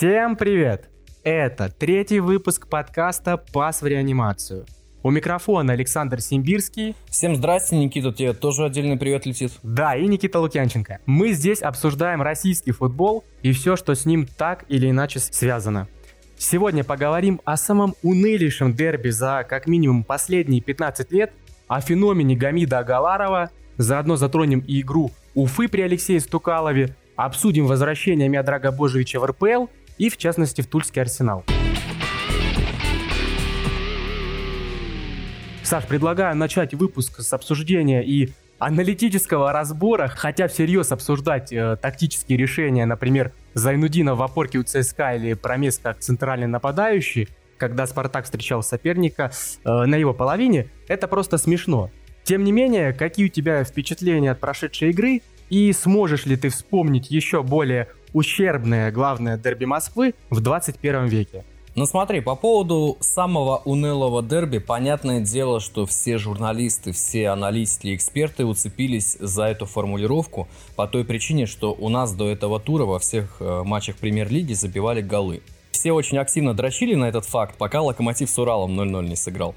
Всем привет! Это третий выпуск подкаста «Пас в реанимацию». У микрофона Александр Симбирский. Всем здрасте, Никита, тебе тоже отдельный привет летит. Да, и Никита Лукьянченко. Мы здесь обсуждаем российский футбол и все, что с ним так или иначе связано. Сегодня поговорим о самом унылейшем дерби за как минимум последние 15 лет, о феномене Гамида Агаларова, заодно затронем и игру Уфы при Алексее Стукалове, обсудим возвращение Миодрага Божевича в РПЛ – и, в частности, в Тульский Арсенал. Саш, предлагаю начать выпуск с обсуждения и аналитического разбора, хотя всерьез обсуждать э, тактические решения, например, Зайнудина в опорке у ЦСКА или Промес как центральный нападающий, когда Спартак встречал соперника э, на его половине, это просто смешно. Тем не менее, какие у тебя впечатления от прошедшей игры и сможешь ли ты вспомнить еще более ущербное главное дерби Москвы в 21 веке. Ну смотри, по поводу самого унылого дерби, понятное дело, что все журналисты, все аналитики эксперты уцепились за эту формулировку по той причине, что у нас до этого тура во всех э, матчах премьер-лиги забивали голы. Все очень активно дрочили на этот факт, пока Локомотив с Уралом 0-0 не сыграл.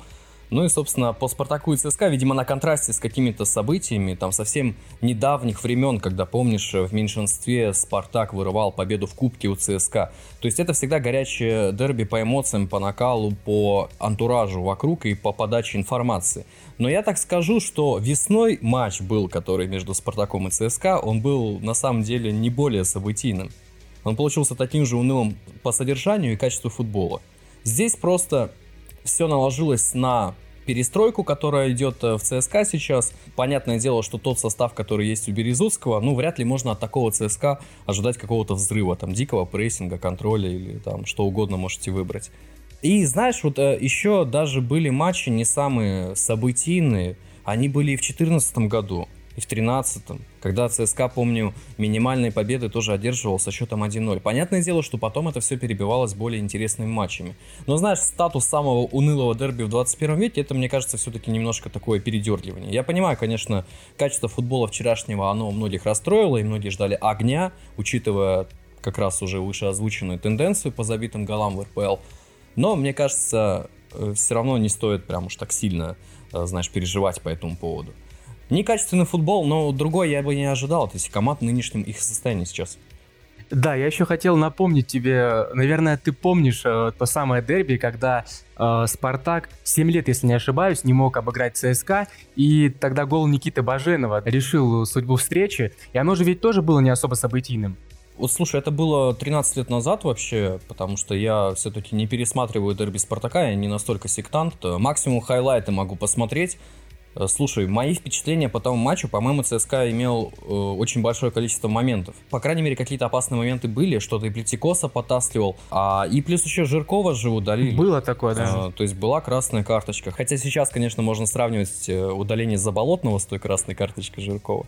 Ну и, собственно, по Спартаку и ЦСКА, видимо, на контрасте с какими-то событиями, там совсем недавних времен, когда, помнишь, в меньшинстве Спартак вырывал победу в Кубке у ЦСКА. То есть это всегда горячее дерби по эмоциям, по накалу, по антуражу вокруг и по подаче информации. Но я так скажу, что весной матч был, который между Спартаком и ЦСКА, он был на самом деле не более событийным. Он получился таким же унылым по содержанию и качеству футбола. Здесь просто все наложилось на перестройку, которая идет э, в ЦСКА сейчас. Понятное дело, что тот состав, который есть у Березутского, ну, вряд ли можно от такого ЦСКА ожидать какого-то взрыва, там, дикого прессинга, контроля или там что угодно можете выбрать. И знаешь, вот э, еще даже были матчи не самые событийные, они были и в 2014 году и в 13-м, когда ЦСКА, помню, минимальные победы тоже одерживал со счетом 1-0. Понятное дело, что потом это все перебивалось более интересными матчами. Но знаешь, статус самого унылого дерби в 21 веке, это, мне кажется, все-таки немножко такое передергивание. Я понимаю, конечно, качество футбола вчерашнего, оно многих расстроило, и многие ждали огня, учитывая как раз уже выше озвученную тенденцию по забитым голам в РПЛ. Но, мне кажется, э, все равно не стоит прям уж так сильно, э, знаешь, переживать по этому поводу. Некачественный футбол, но другой я бы не ожидал от этих команд в нынешнем их состоянии сейчас. Да, я еще хотел напомнить тебе, наверное, ты помнишь э, то самое дерби, когда э, Спартак 7 лет, если не ошибаюсь, не мог обыграть ЦСКА, и тогда гол Никиты Баженова решил судьбу встречи, и оно же ведь тоже было не особо событийным. Вот слушай, это было 13 лет назад вообще, потому что я все-таки не пересматриваю дерби Спартака, я не настолько сектант. Максимум хайлайты могу посмотреть, слушай, мои впечатления по тому матчу, по-моему, ЦСКА имел э, очень большое количество моментов. По крайней мере, какие-то опасные моменты были, что-то и Плетикоса потаскивал, а, и плюс еще Жиркова же удалили. Было такое, да. Э, то есть была красная карточка. Хотя сейчас, конечно, можно сравнивать э, удаление Заболотного с той красной карточкой Жиркова.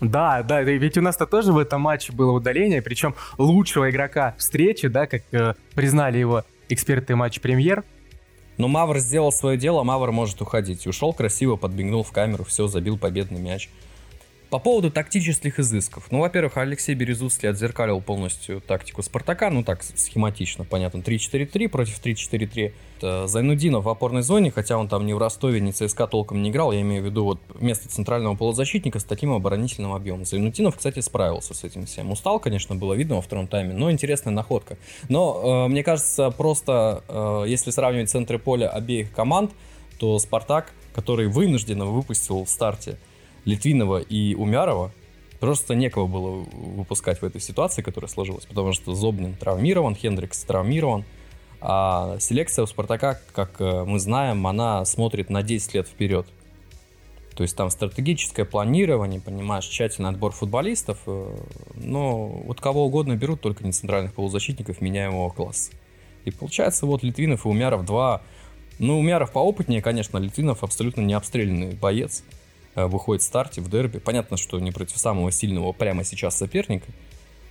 Да, да, ведь у нас-то тоже в этом матче было удаление, причем лучшего игрока встречи, да, как э, признали его эксперты матч премьер. Но Мавр сделал свое дело, Мавр может уходить. Ушел красиво, подбегнул в камеру, все, забил победный мяч. По поводу тактических изысков. Ну, во-первых, Алексей Березуцкий отзеркалил полностью тактику Спартака. Ну, так, схематично, понятно. 3-4-3 против 3-4-3. Зайнудинов в опорной зоне, хотя он там ни в Ростове, ни ЦСКА толком не играл. Я имею в виду вот место центрального полузащитника с таким оборонительным объемом. Зайнудинов, кстати, справился с этим всем. Устал, конечно, было видно во втором тайме, но интересная находка. Но, э, мне кажется, просто, э, если сравнивать центры поля обеих команд, то Спартак, который вынужденно выпустил в старте Литвинова и Умярова просто некого было выпускать в этой ситуации, которая сложилась, потому что Зобнин травмирован, Хендрикс травмирован, а селекция у Спартака, как э, мы знаем, она смотрит на 10 лет вперед. То есть там стратегическое планирование, понимаешь, тщательный отбор футболистов, э, но вот кого угодно берут, только не центральных полузащитников меняемого класса. И получается вот Литвинов и Умяров два, ну Умяров поопытнее, конечно, Литвинов абсолютно не обстрелянный боец, выходит в старте в дерби. Понятно, что не против самого сильного прямо сейчас соперника,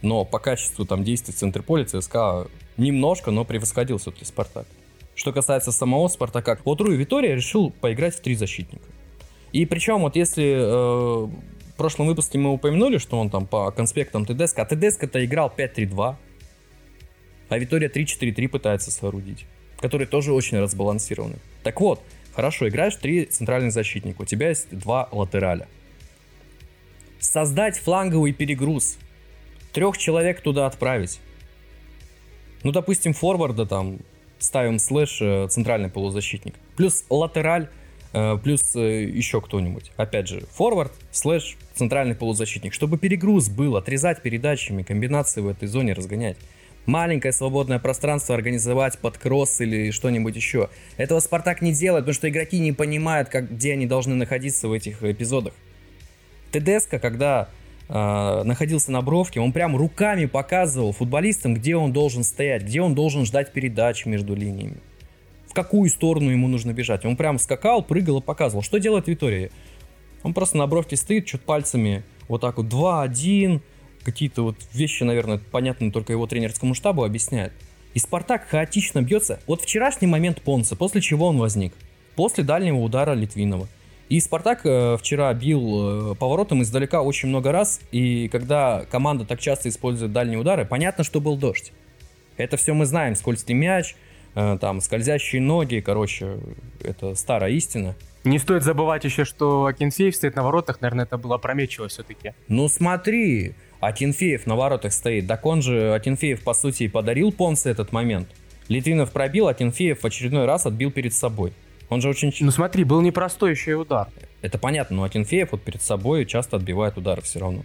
но по качеству там действий в центре поля ЦСКА немножко, но превосходил все-таки Спартак. Что касается самого Спартака, вот Руи Витория решил поиграть в три защитника. И причем вот если э, в прошлом выпуске мы упомянули, что он там по конспектам ТДСК, а ТДСК-то играл 5-3-2. А Витория 3-4-3 пытается соорудить, который тоже очень разбалансированный. Так вот, хорошо, играешь три центральных защитника, у тебя есть два латераля. Создать фланговый перегруз, трех человек туда отправить. Ну, допустим, форварда там ставим слэш э, центральный полузащитник. Плюс латераль, э, плюс э, еще кто-нибудь. Опять же, форвард, слэш, центральный полузащитник. Чтобы перегруз был, отрезать передачами, комбинации в этой зоне разгонять. Маленькое свободное пространство организовать под кросс или что-нибудь еще. Этого Спартак не делает, потому что игроки не понимают, как, где они должны находиться в этих эпизодах. ТДСК, когда э, находился на бровке, он прям руками показывал футболистам, где он должен стоять, где он должен ждать передач между линиями, в какую сторону ему нужно бежать. Он прям скакал, прыгал и показывал. Что делает Витория? Он просто на бровке стоит, что-то пальцами вот так вот 2-1, какие-то вот вещи, наверное, понятны только его тренерскому штабу, объясняет. И Спартак хаотично бьется. Вот вчерашний момент Понца, после чего он возник? После дальнего удара Литвинова. И Спартак э, вчера бил э, поворотом издалека очень много раз, и когда команда так часто использует дальние удары, понятно, что был дождь. Это все мы знаем, скользкий мяч, э, там скользящие ноги, короче, это старая истина. Не стоит забывать еще, что Акинфеев стоит на воротах, наверное, это было опрометчиво все-таки. Ну смотри, Акинфеев на воротах стоит, так он же, Акинфеев по сути подарил Понце этот момент. Литвинов пробил, Акинфеев в очередной раз отбил перед собой. Он же очень... Ну смотри, был непростой еще и удар. Это понятно, но Акинфеев вот перед собой часто отбивает удары все равно.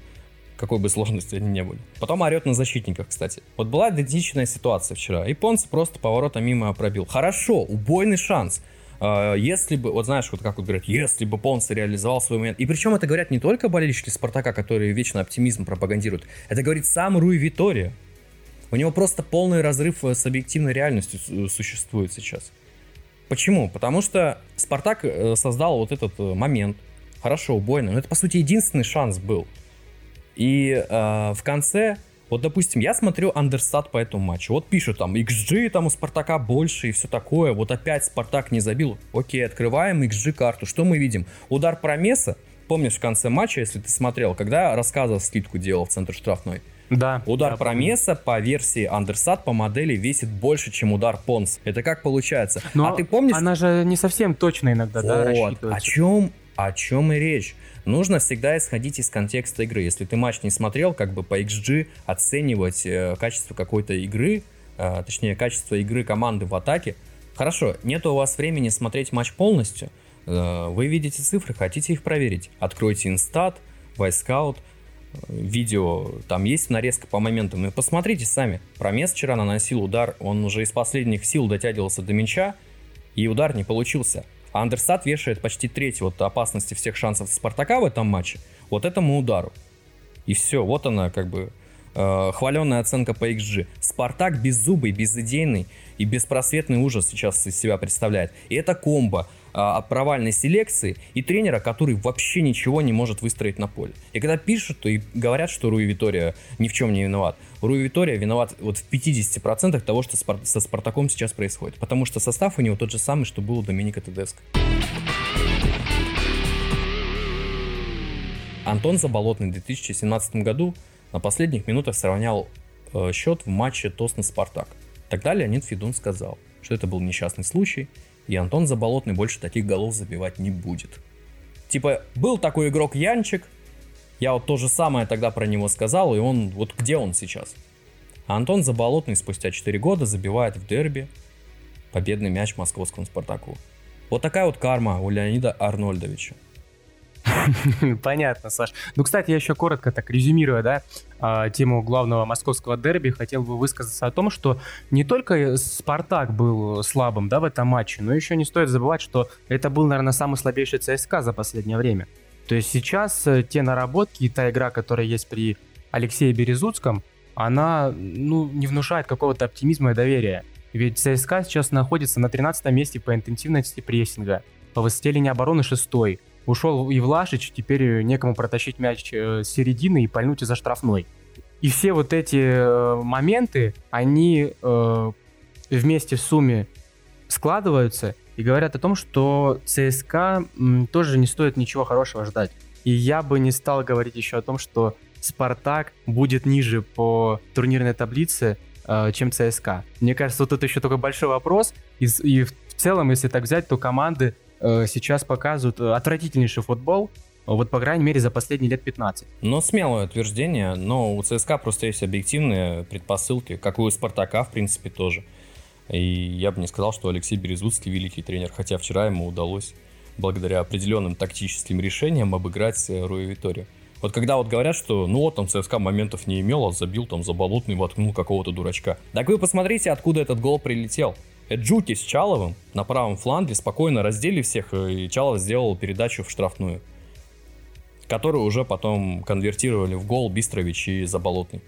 Какой бы сложности они не были. Потом орет на защитниках, кстати. Вот была идентичная ситуация вчера. И Понс просто поворота мимо пробил. Хорошо, убойный шанс. А, если бы, вот знаешь, вот как вот говорят, если бы Понс реализовал свой момент. И причем это говорят не только болельщики Спартака, которые вечно оптимизм пропагандируют. Это говорит сам Руи Витория. У него просто полный разрыв с объективной реальностью существует сейчас. Почему? Потому что Спартак э, создал вот этот э, момент, хорошо, убойный, но это, по сути, единственный шанс был. И э, в конце, вот, допустим, я смотрю андерстат по этому матчу. Вот пишут там, XG там у Спартака больше и все такое. Вот опять Спартак не забил. Окей, открываем XG-карту. Что мы видим? Удар Промеса. Помнишь в конце матча, если ты смотрел, когда рассказывал, скидку делал в центр штрафной? Да. Удар да, Промеса по версии Андерсат по модели весит больше, чем удар Понс. Это как получается? Но а ты помнишь? Она же не совсем точно иногда, вот. да, рассчитывается. О чем, о чем и речь? Нужно всегда исходить из контекста игры. Если ты матч не смотрел, как бы по XG оценивать э, качество какой-то игры, э, точнее, качество игры команды в атаке. Хорошо, нет у вас времени смотреть матч полностью. Э, вы видите цифры, хотите их проверить. Откройте инстат, Вайскаут, видео, там есть нарезка по моментам, и посмотрите сами. Промес вчера наносил удар, он уже из последних сил дотягивался до мяча, и удар не получился. А Андерсат вешает почти треть вот опасности всех шансов Спартака в этом матче вот этому удару. И все, вот она как бы э, хваленная оценка по XG. Спартак беззубый, безыдейный и беспросветный ужас сейчас из себя представляет. И это комбо а, провальной селекции и тренера, который вообще ничего не может выстроить на поле. И когда пишут и говорят, что Руи Витория ни в чем не виноват, Руи Витория виноват вот в 50% того, что со Спартаком сейчас происходит. Потому что состав у него тот же самый, что был у Доминика Тедеско. Антон Заболотный в 2017 году на последних минутах сравнял э, счет в матче Тосна-Спартак. Тогда Леонид Федун сказал, что это был несчастный случай, и Антон Заболотный больше таких голов забивать не будет. Типа, был такой игрок Янчик, я вот то же самое тогда про него сказал, и он, вот где он сейчас? А Антон Заболотный спустя 4 года забивает в дерби победный мяч московскому Спартаку. Вот такая вот карма у Леонида Арнольдовича. Понятно, Саш. Ну, кстати, я еще коротко так резюмируя, да, а, тему главного московского дерби, хотел бы высказаться о том, что не только Спартак был слабым, да, в этом матче, но еще не стоит забывать, что это был, наверное, самый слабейший ЦСКА за последнее время. То есть сейчас э, те наработки и та игра, которая есть при Алексее Березуцком, она, ну, не внушает какого-то оптимизма и доверия. Ведь ЦСКА сейчас находится на 13 месте по интенсивности прессинга, по высоте линии обороны 6 ушел и Влашич, теперь некому протащить мяч э, с середины и пальнуть из-за штрафной. И все вот эти э, моменты, они э, вместе в сумме складываются и говорят о том, что ЦСКА тоже не стоит ничего хорошего ждать. И я бы не стал говорить еще о том, что Спартак будет ниже по турнирной таблице э, чем ЦСКА. Мне кажется, вот это еще такой большой вопрос. И, и в целом, если так взять, то команды э, сейчас показывают отвратительнейший футбол, вот, по крайней мере, за последние лет 15. Но смелое утверждение, но у ЦСКА просто есть объективные предпосылки, как и у Спартака, в принципе, тоже. И я бы не сказал, что Алексей Березутский великий тренер, хотя вчера ему удалось благодаря определенным тактическим решениям обыграть э, Руи Виторию. Вот когда вот говорят, что ну вот там ЦСКА моментов не имел, а забил там заболотный, воткнул какого-то дурачка. Так вы посмотрите, откуда этот гол прилетел. Джуки с Чаловым на правом фланге спокойно раздели всех, э, и Чалов сделал передачу в штрафную которые уже потом конвертировали в гол Бистрович и Заболотный.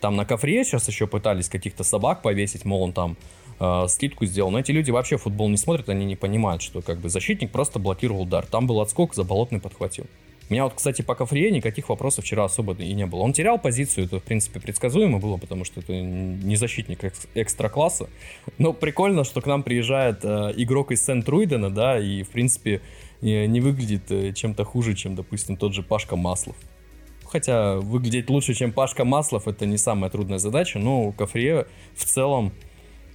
Там на Кафре сейчас еще пытались каких-то собак повесить, мол, он там э, скидку сделал. Но эти люди вообще футбол не смотрят, они не понимают, что как бы защитник просто блокировал удар. Там был отскок, Заболотный подхватил. У меня вот, кстати, по Кафре никаких вопросов вчера особо и не было. Он терял позицию, это, в принципе, предсказуемо было, потому что это не защитник экстра-класса. Но прикольно, что к нам приезжает э, игрок из Сент-Руидена, да, и, в принципе, не выглядит э, чем-то хуже, чем, допустим, тот же Пашка Маслов. Хотя выглядеть лучше, чем Пашка Маслов, это не самая трудная задача, но у Кафре в целом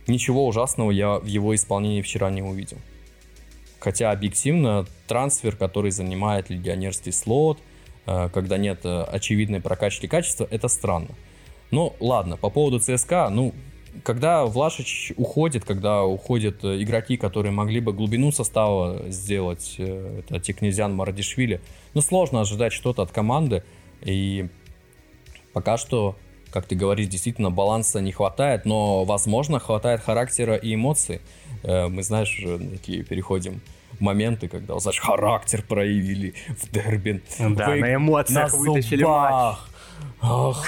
ничего ужасного я в его исполнении вчера не увидел. Хотя объективно трансфер, который занимает легионерский слот, э, когда нет э, очевидной прокачки качества, это странно. Ну, ладно, по поводу ЦСКА, ну, когда Влашич уходит, когда уходят э, игроки, которые могли бы глубину состава сделать, это Тикнезян, Марадишвили, ну, сложно ожидать что-то от команды, и пока что, как ты говоришь, действительно баланса не хватает, но, возможно, хватает характера и эмоций. Мы, знаешь, такие переходим моменты, когда, знаешь, характер проявили в дерби. Да, Вы на эмоциях на вытащили матч. Ох.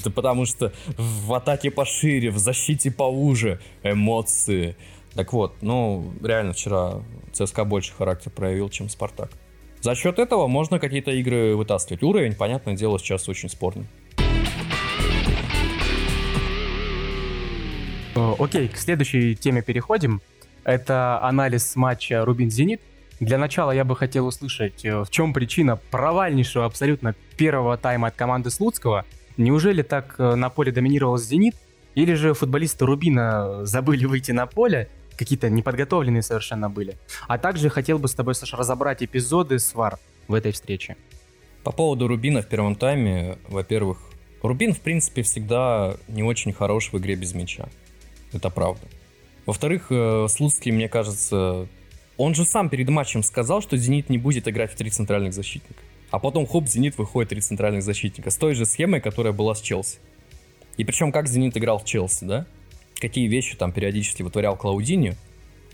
Это потому что в атаке пошире, в защите поуже, эмоции. Так вот, ну, реально вчера ЦСКА больше характер проявил, чем Спартак. За счет этого можно какие-то игры вытаскивать. Уровень, понятное дело, сейчас очень спорный. Окей, к следующей теме переходим. Это анализ матча Рубин-Зенит. Для начала я бы хотел услышать, э, в чем причина провальнейшего абсолютно первого тайма от команды Слуцкого. Неужели так э, на поле доминировал «Зенит»? Или же футболисты Рубина забыли выйти на поле, какие-то неподготовленные совершенно были? А также хотел бы с тобой, Саша, разобрать эпизоды свар в этой встрече. По поводу Рубина в первом тайме, во-первых, Рубин, в принципе, всегда не очень хорош в игре без мяча. Это правда. Во-вторых, э, Слуцкий, мне кажется, он же сам перед матчем сказал, что «Зенит» не будет играть в три центральных защитника. А потом, хоп, «Зенит» выходит три центральных защитника с той же схемой, которая была с Челси. И причем как «Зенит» играл в Челси, да? Какие вещи там периодически вытворял Клаудини,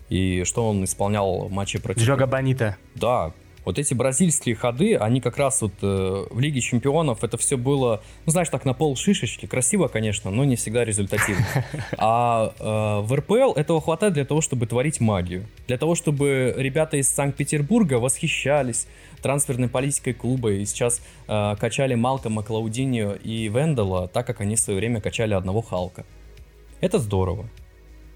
и что он исполнял в матче против... Джога Бонита. Да, вот эти бразильские ходы, они как раз вот э, в Лиге Чемпионов это все было, ну знаешь, так на пол шишечки, красиво, конечно, но не всегда результативно. А э, в РПЛ этого хватает для того, чтобы творить магию, для того, чтобы ребята из Санкт-Петербурга восхищались трансферной политикой клуба и сейчас э, качали Малкома, Клаудиньо и Вендела, так как они в свое время качали одного Халка. Это здорово.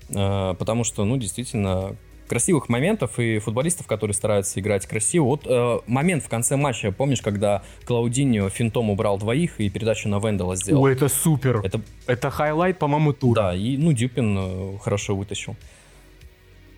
Э, потому что, ну, действительно, красивых моментов и футболистов, которые стараются играть красиво. Вот э, момент в конце матча, помнишь, когда Клаудиньо финтом убрал двоих и передачу на Вендела сделал? Ой, это супер. Это, это хайлайт, по-моему, тура. Да, и ну Дюпин э, хорошо вытащил.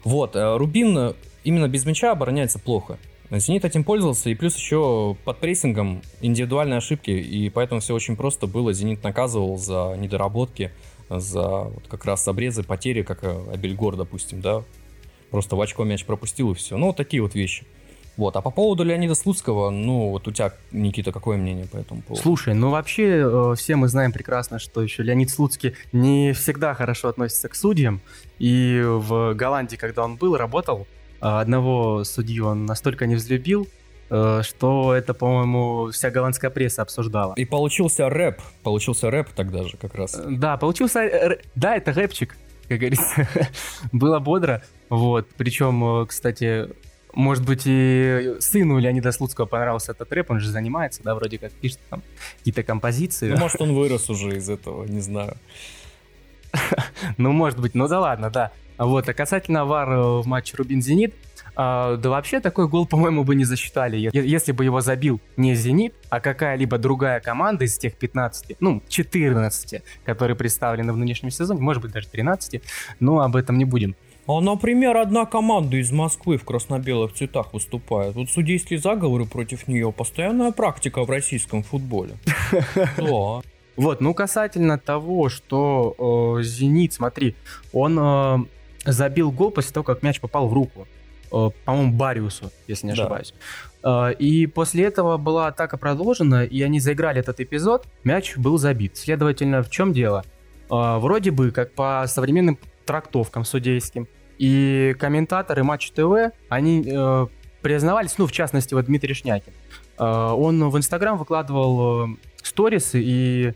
Вот, э, Рубин э, именно без мяча обороняется плохо. Зенит этим пользовался, и плюс еще под прессингом индивидуальные ошибки, и поэтому все очень просто было. Зенит наказывал за недоработки, за вот как раз обрезы, потери, как э, Абельгор, допустим, да, Просто в очко мяч пропустил и все. Ну, вот такие вот вещи. Вот, а по поводу Леонида Слуцкого, ну, вот у тебя, Никита, какое мнение по этому поводу? Слушай, ну вообще э, все мы знаем прекрасно, что еще Леонид Слуцкий не всегда хорошо относится к судьям, и в Голландии, когда он был, работал, э, одного судью он настолько не взлюбил, э, что это, по-моему, вся голландская пресса обсуждала. И получился рэп, получился рэп тогда же как раз. Да, получился, да, это рэпчик, как говорится, было бодро. Вот, причем, э, кстати, может быть, и сыну Леонида Слуцкого понравился этот рэп, он же занимается, да, вроде как пишет там какие-то композиции. Ну, может, он вырос уже из этого, не знаю. ну, может быть, ну да ладно, да. Вот, а касательно ВАР э, в матче Рубин-Зенит, А, да вообще такой гол, по-моему, бы не засчитали, если бы его забил не «Зенит», а какая-либо другая команда из тех 15, ну, 14, которые представлены в нынешнем сезоне, может быть, даже 13, но об этом не будем. А, например, одна команда из Москвы в красно-белых цветах выступает. Вот судейские заговоры против нее постоянная практика в российском футболе. Да. Вот, ну касательно того, что э, Зенит, смотри, он э, забил гол после того, как мяч попал в руку. Э, по-моему, Бариусу, если не ошибаюсь. Да. Э, и после этого была атака продолжена, и они заиграли этот эпизод, мяч был забит. Следовательно, в чем дело? Э, вроде бы, как по современным трактовкам судейским, и комментаторы Матч ТВ, они э, признавались, ну, в частности, вот Дмитрий Шнякин. Э, он в Инстаграм выкладывал э, сторисы и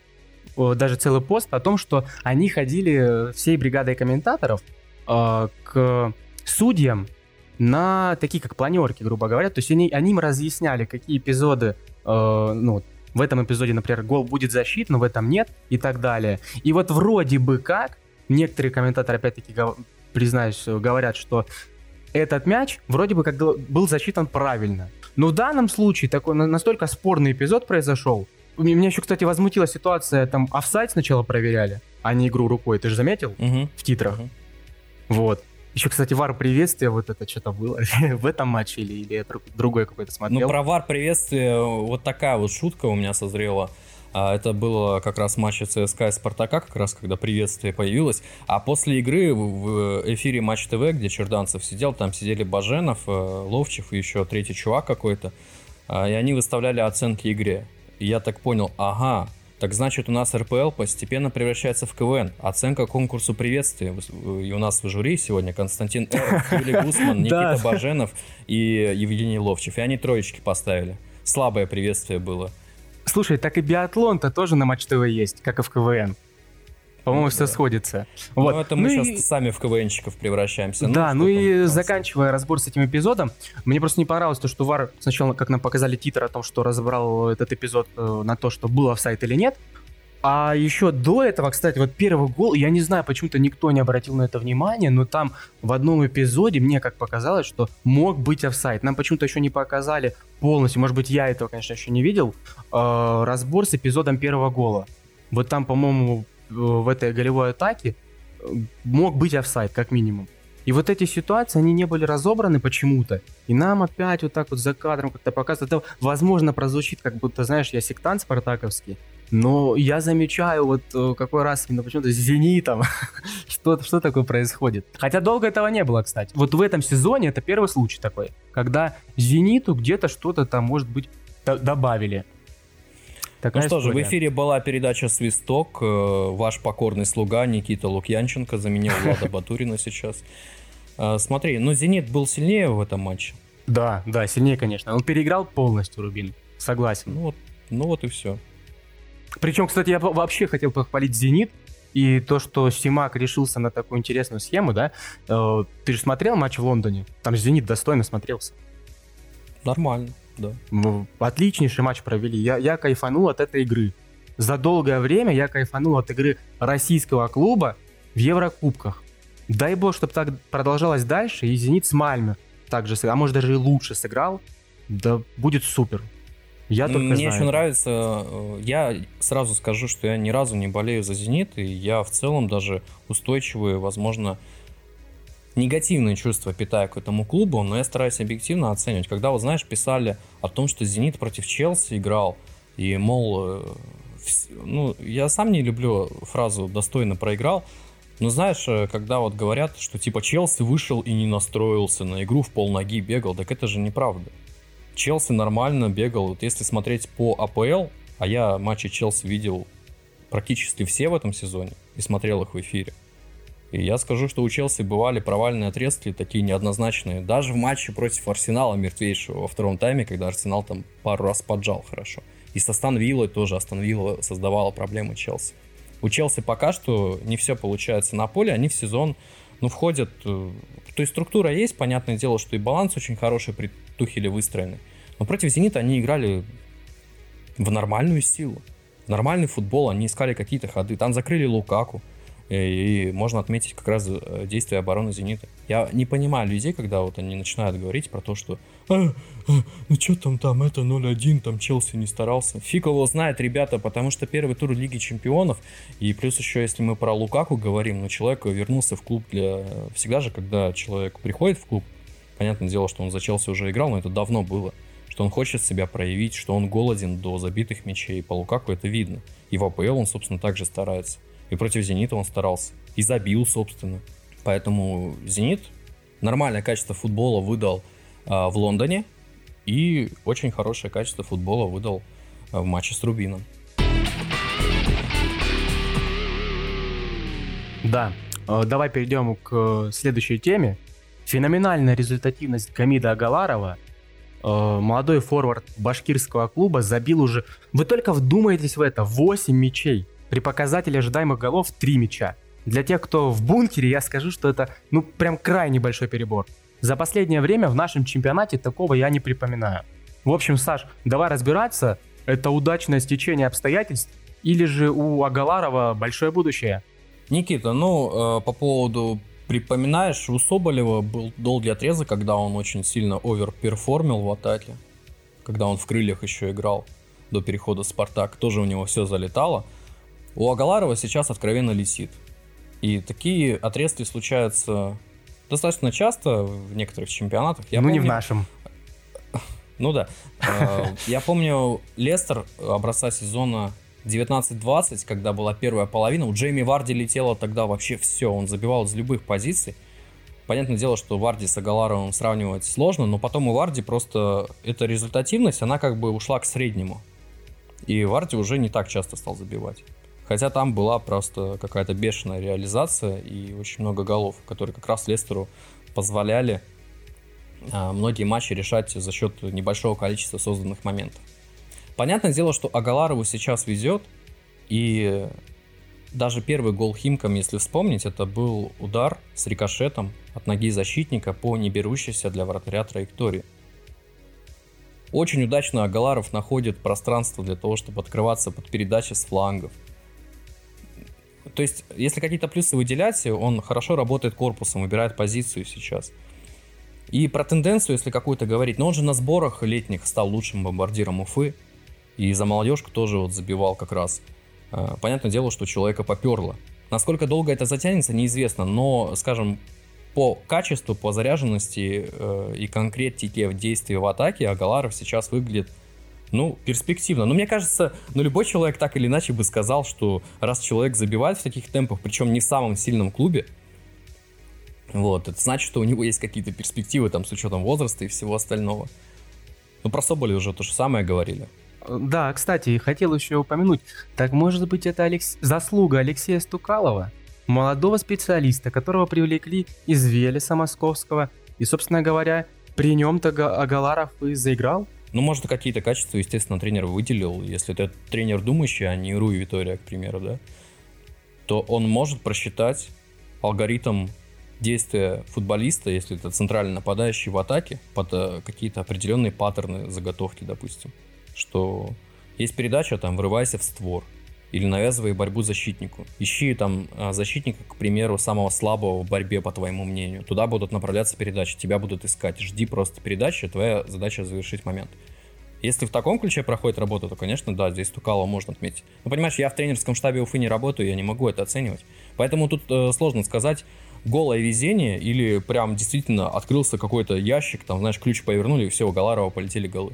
э, даже целый пост о том, что они ходили всей бригадой комментаторов э, к судьям на такие как планерки, грубо говоря. То есть они, они им разъясняли, какие эпизоды, э, ну, в этом эпизоде, например, гол будет защит, но в этом нет и так далее. И вот вроде бы как некоторые комментаторы, опять-таки, признаюсь, говорят, что этот мяч вроде бы как был засчитан правильно. Но в данном случае такой настолько спорный эпизод произошел. Меня еще, кстати, возмутила ситуация, там офсайт сначала проверяли, а не игру рукой. Ты же заметил? Угу. В титрах. Угу. Вот. Еще, кстати, вар приветствие, вот это что-то было в этом матче или, или другой какой-то смотрел? Ну, про вар приветствие, вот такая вот шутка у меня созрела. А, это было как раз матче ЦСКА и Спартака, как раз когда приветствие появилось. А после игры в эфире Матч ТВ, где Черданцев сидел, там сидели Баженов, э, Ловчев и еще третий чувак какой-то. А, и они выставляли оценки игре. И я так понял, ага, так значит, у нас РПЛ постепенно превращается в КВН. Оценка конкурсу приветствия. И у нас в жюри сегодня Константин Эр, Юлий Гусман, Никита Баженов и Евгений Ловчев. И они троечки поставили. Слабое приветствие было. Слушай, так и биатлон-то тоже на Матч ТВ есть, как и в КВН. По-моему, ну, все сходится. Ну, вот. это мы ну сейчас и... сами в КВНчиков превращаемся. Ну, да, ну, ну и заканчивая разбор с этим эпизодом, мне просто не понравилось то, что Вар сначала, как нам показали титр о том, что разобрал этот эпизод э, на то, что был офсайт или нет. А еще до этого, кстати, вот первый гол, я не знаю, почему-то никто не обратил на это внимание, но там в одном эпизоде мне как показалось, что мог быть офсайт. Нам почему-то еще не показали полностью, может быть, я этого, конечно, еще не видел, э, разбор с эпизодом первого гола. Вот там, по-моему, в этой голевой атаке мог быть офсайд, как минимум. И вот эти ситуации, они не были разобраны почему-то. И нам опять вот так вот за кадром как-то показывают. Это, возможно, прозвучит, как будто, знаешь, я сектант спартаковский. Но я замечаю вот э, какой раз именно почему-то с «Зенитом» что, что такое происходит. Хотя долго этого не было, кстати. Вот в этом сезоне это первый случай такой, когда «Зениту» где-то что-то там, может быть, добавили. Такая ну что история. же, в эфире была передача «Свисток». Э, ваш покорный слуга Никита Лукьянченко заменил Влада Батурина сейчас. Э, смотри, ну «Зенит» был сильнее в этом матче. Да, да, сильнее, конечно. Он переиграл полностью Рубин. Согласен. Ну вот, ну вот и все. Причем, кстати, я вообще хотел похвалить «Зенит». И то, что Симак решился на такую интересную схему, да, э, ты же смотрел матч в Лондоне? Там «Зенит» достойно смотрелся. Нормально да. Отличнейший матч провели. Я, я кайфанул от этой игры. За долгое время я кайфанул от игры российского клуба в Еврокубках. Дай бог, чтобы так продолжалось дальше, и «Зенит» с Мальме также, а может даже и лучше сыграл. Да будет супер. Я только Мне знаю. еще нравится, э, я сразу скажу, что я ни разу не болею за «Зенит», и я в целом даже устойчивый, возможно, негативные чувства питаю к этому клубу, но я стараюсь объективно оценивать. Когда, вот знаешь, писали о том, что «Зенит» против Челси играл, и, мол, э, ну, я сам не люблю фразу «достойно проиграл», но знаешь, э, когда вот говорят, что типа Челси вышел и не настроился на игру, в полноги бегал, так это же неправда. Челси нормально бегал. Вот если смотреть по АПЛ, а я матчи Челси видел практически все в этом сезоне и смотрел их в эфире, и я скажу, что у Челси бывали провальные отрезки, такие неоднозначные. Даже в матче против Арсенала мертвейшего во втором тайме, когда Арсенал там пару раз поджал хорошо. И с Астон Виллой тоже Астон Вилла создавала проблемы Челси. У Челси пока что не все получается на поле, они в сезон ну, входят... Э, то есть структура есть, понятное дело, что и баланс очень хороший при Тухеле выстроенный. Но против Зенита они играли в нормальную силу. В нормальный футбол, они искали какие-то ходы. Там закрыли Лукаку. И можно отметить как раз э, действия обороны «Зенита». Я не понимаю людей, когда вот они начинают говорить про то, что а, а, ну что там, там, это 0-1, там Челси не старался. Фиг его знает, ребята, потому что первый тур Лиги Чемпионов, и плюс еще, если мы про Лукаку говорим, ну человек вернулся в клуб для... Всегда же, когда человек приходит в клуб, понятное дело, что он за Челси уже играл, но это давно было, что он хочет себя проявить, что он голоден до забитых мячей. По Лукаку это видно. И в АПЛ он, собственно, также старается. И против «Зенита» он старался. И забил, собственно. Поэтому «Зенит» нормальное качество футбола выдал а, в Лондоне. И очень хорошее качество футбола выдал а, в матче с Рубином. Да, а, давай перейдем к следующей теме. Феноменальная результативность Гамида Агаларова. Молодой форвард башкирского клуба забил уже... Вы только вдумайтесь в это, 8 мячей. При показателе ожидаемых голов 3 мяча. Для тех, кто в бункере, я скажу, что это, ну, прям крайне большой перебор. За последнее время в нашем чемпионате такого я не припоминаю. В общем, Саш, давай разбираться, это удачное стечение обстоятельств или же у Агаларова большое будущее? Никита, ну, э, по поводу припоминаешь, у Соболева был долгий отрезок, когда он очень сильно оверперформил в атаке, когда он в крыльях еще играл до перехода в Спартак, тоже у него все залетало – у Агаларова сейчас откровенно лисит. И такие отрезки случаются достаточно часто в некоторых чемпионатах. Я ну, помню... не в нашем. Ну да. Э, я помню Лестер образца сезона 19-20, когда была первая половина, у Джейми Варди летело тогда вообще все, он забивал из любых позиций. Понятное дело, что Варди с Агаларовым сравнивать сложно, но потом у Варди просто эта результативность, она как бы ушла к среднему. И Варди уже не так часто стал забивать. Хотя там была просто какая-то бешеная реализация и очень много голов, которые как раз Лестеру позволяли а, многие матчи решать за счет небольшого количества созданных моментов. Понятное дело, что Агаларову сейчас везет, и даже первый гол Химкам, если вспомнить, это был удар с рикошетом от ноги защитника по неберущейся для вратаря траектории. Очень удачно Агаларов находит пространство для того, чтобы открываться под передачи с флангов – то есть, если какие-то плюсы выделять, он хорошо работает корпусом, выбирает позицию сейчас. И про тенденцию, если какую-то говорить, но он же на сборах летних стал лучшим бомбардиром Уфы. И за молодежку тоже вот забивал как раз. А, понятное дело, что человека поперло. Насколько долго это затянется, неизвестно, но, скажем, по качеству, по заряженности э, и конкретике в действии в атаке Агаларов сейчас выглядит ну, перспективно. Но мне кажется, ну, любой человек так или иначе бы сказал, что раз человек забивает в таких темпах, причем не в самом сильном клубе, вот, это значит, что у него есть какие-то перспективы там с учетом возраста и всего остального. Ну, про Соболя уже то же самое говорили. Да, кстати, хотел еще упомянуть, так может быть это Алекс... заслуга Алексея Стукалова, молодого специалиста, которого привлекли из Велеса московского, и, собственно говоря, при нем-то Агаларов и заиграл. Ну, может, какие-то качества, естественно, тренер выделил. Если это тренер думающий, а не Руи Витория, к примеру, да, то он может просчитать алгоритм действия футболиста, если это центральный нападающий в атаке, под э, какие-то определенные паттерны заготовки, допустим. Что есть передача, там, врывайся в створ, или навязывай борьбу защитнику. Ищи там а, защитника, к примеру, самого слабого в борьбе, по твоему мнению. Туда будут направляться передачи, тебя будут искать. Жди просто передачи, твоя задача завершить момент. Если в таком ключе проходит работа, то, конечно, да, здесь Тукало можно отметить. Но понимаешь, я в тренерском штабе Уфы не работаю, я не могу это оценивать. Поэтому тут э, сложно сказать, голое везение или прям действительно открылся какой-то ящик, там, знаешь, ключ повернули, и все, у Галарова полетели голы.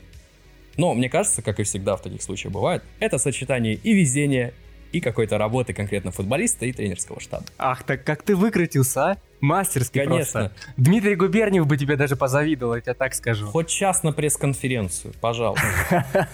Но мне кажется, как и всегда в таких случаях бывает, это сочетание и везения, и какой-то работы конкретно футболиста и тренерского штаба. Ах, так как ты выкрутился, а? Мастерски Конечно. Просто. Дмитрий Губерниев бы тебе даже позавидовал, я тебе так скажу. Хоть час на пресс-конференцию, пожалуйста.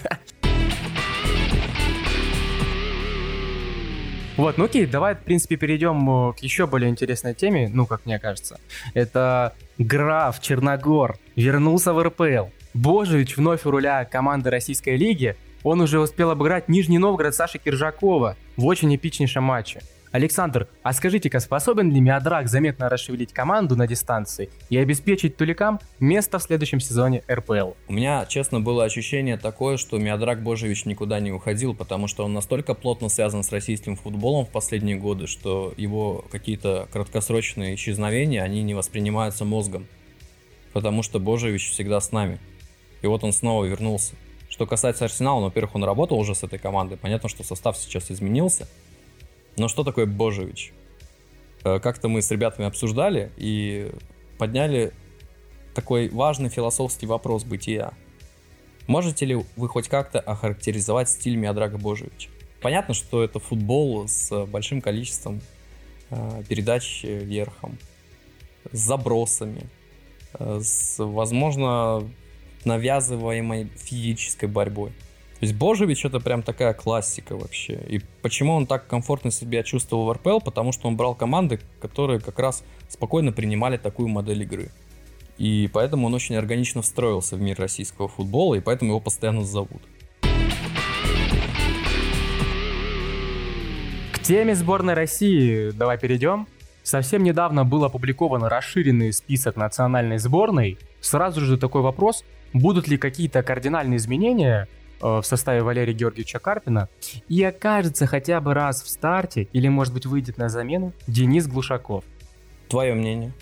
Вот, ну окей, давай, в принципе, перейдем э, к еще более интересной теме, ну, как мне кажется. Это граф Черногор вернулся в РПЛ. Божевич вновь у руля команды Российской лиги. Он уже успел обыграть Нижний Новгород Саши Киржакова в очень эпичнейшем матче. Александр, а скажите-ка, способен ли Миадрак заметно расшевелить команду на дистанции и обеспечить Туликам место в следующем сезоне РПЛ? У меня, честно, было ощущение такое, что Миадрак Божевич никуда не уходил, потому что он настолько плотно связан с российским футболом в последние годы, что его какие-то краткосрочные исчезновения, они не воспринимаются мозгом. Потому что Божевич всегда с нами. И вот он снова вернулся. Что касается Арсенала, ну, во-первых, он работал уже с этой командой. Понятно, что состав сейчас изменился. Но что такое Божевич? Э, как-то мы с ребятами обсуждали и подняли такой важный философский вопрос бытия. Можете ли вы хоть как-то охарактеризовать стиль Миодрага Божевича? Понятно, что это футбол с большим количеством э, передач верхом, с забросами, э, с, возможно, навязываемой физической борьбой. То есть Божевич это прям такая классика вообще. И почему он так комфортно себя чувствовал в РПЛ? Потому что он брал команды, которые как раз спокойно принимали такую модель игры. И поэтому он очень органично встроился в мир российского футбола, и поэтому его постоянно зовут. К теме сборной России давай перейдем. Совсем недавно был опубликован расширенный список национальной сборной. Сразу же такой вопрос, будут ли какие-то кардинальные изменения Э, в составе Валерия Георгиевича Карпина и окажется хотя бы раз в старте или, может быть, выйдет на замену Денис Глушаков. Твое мнение?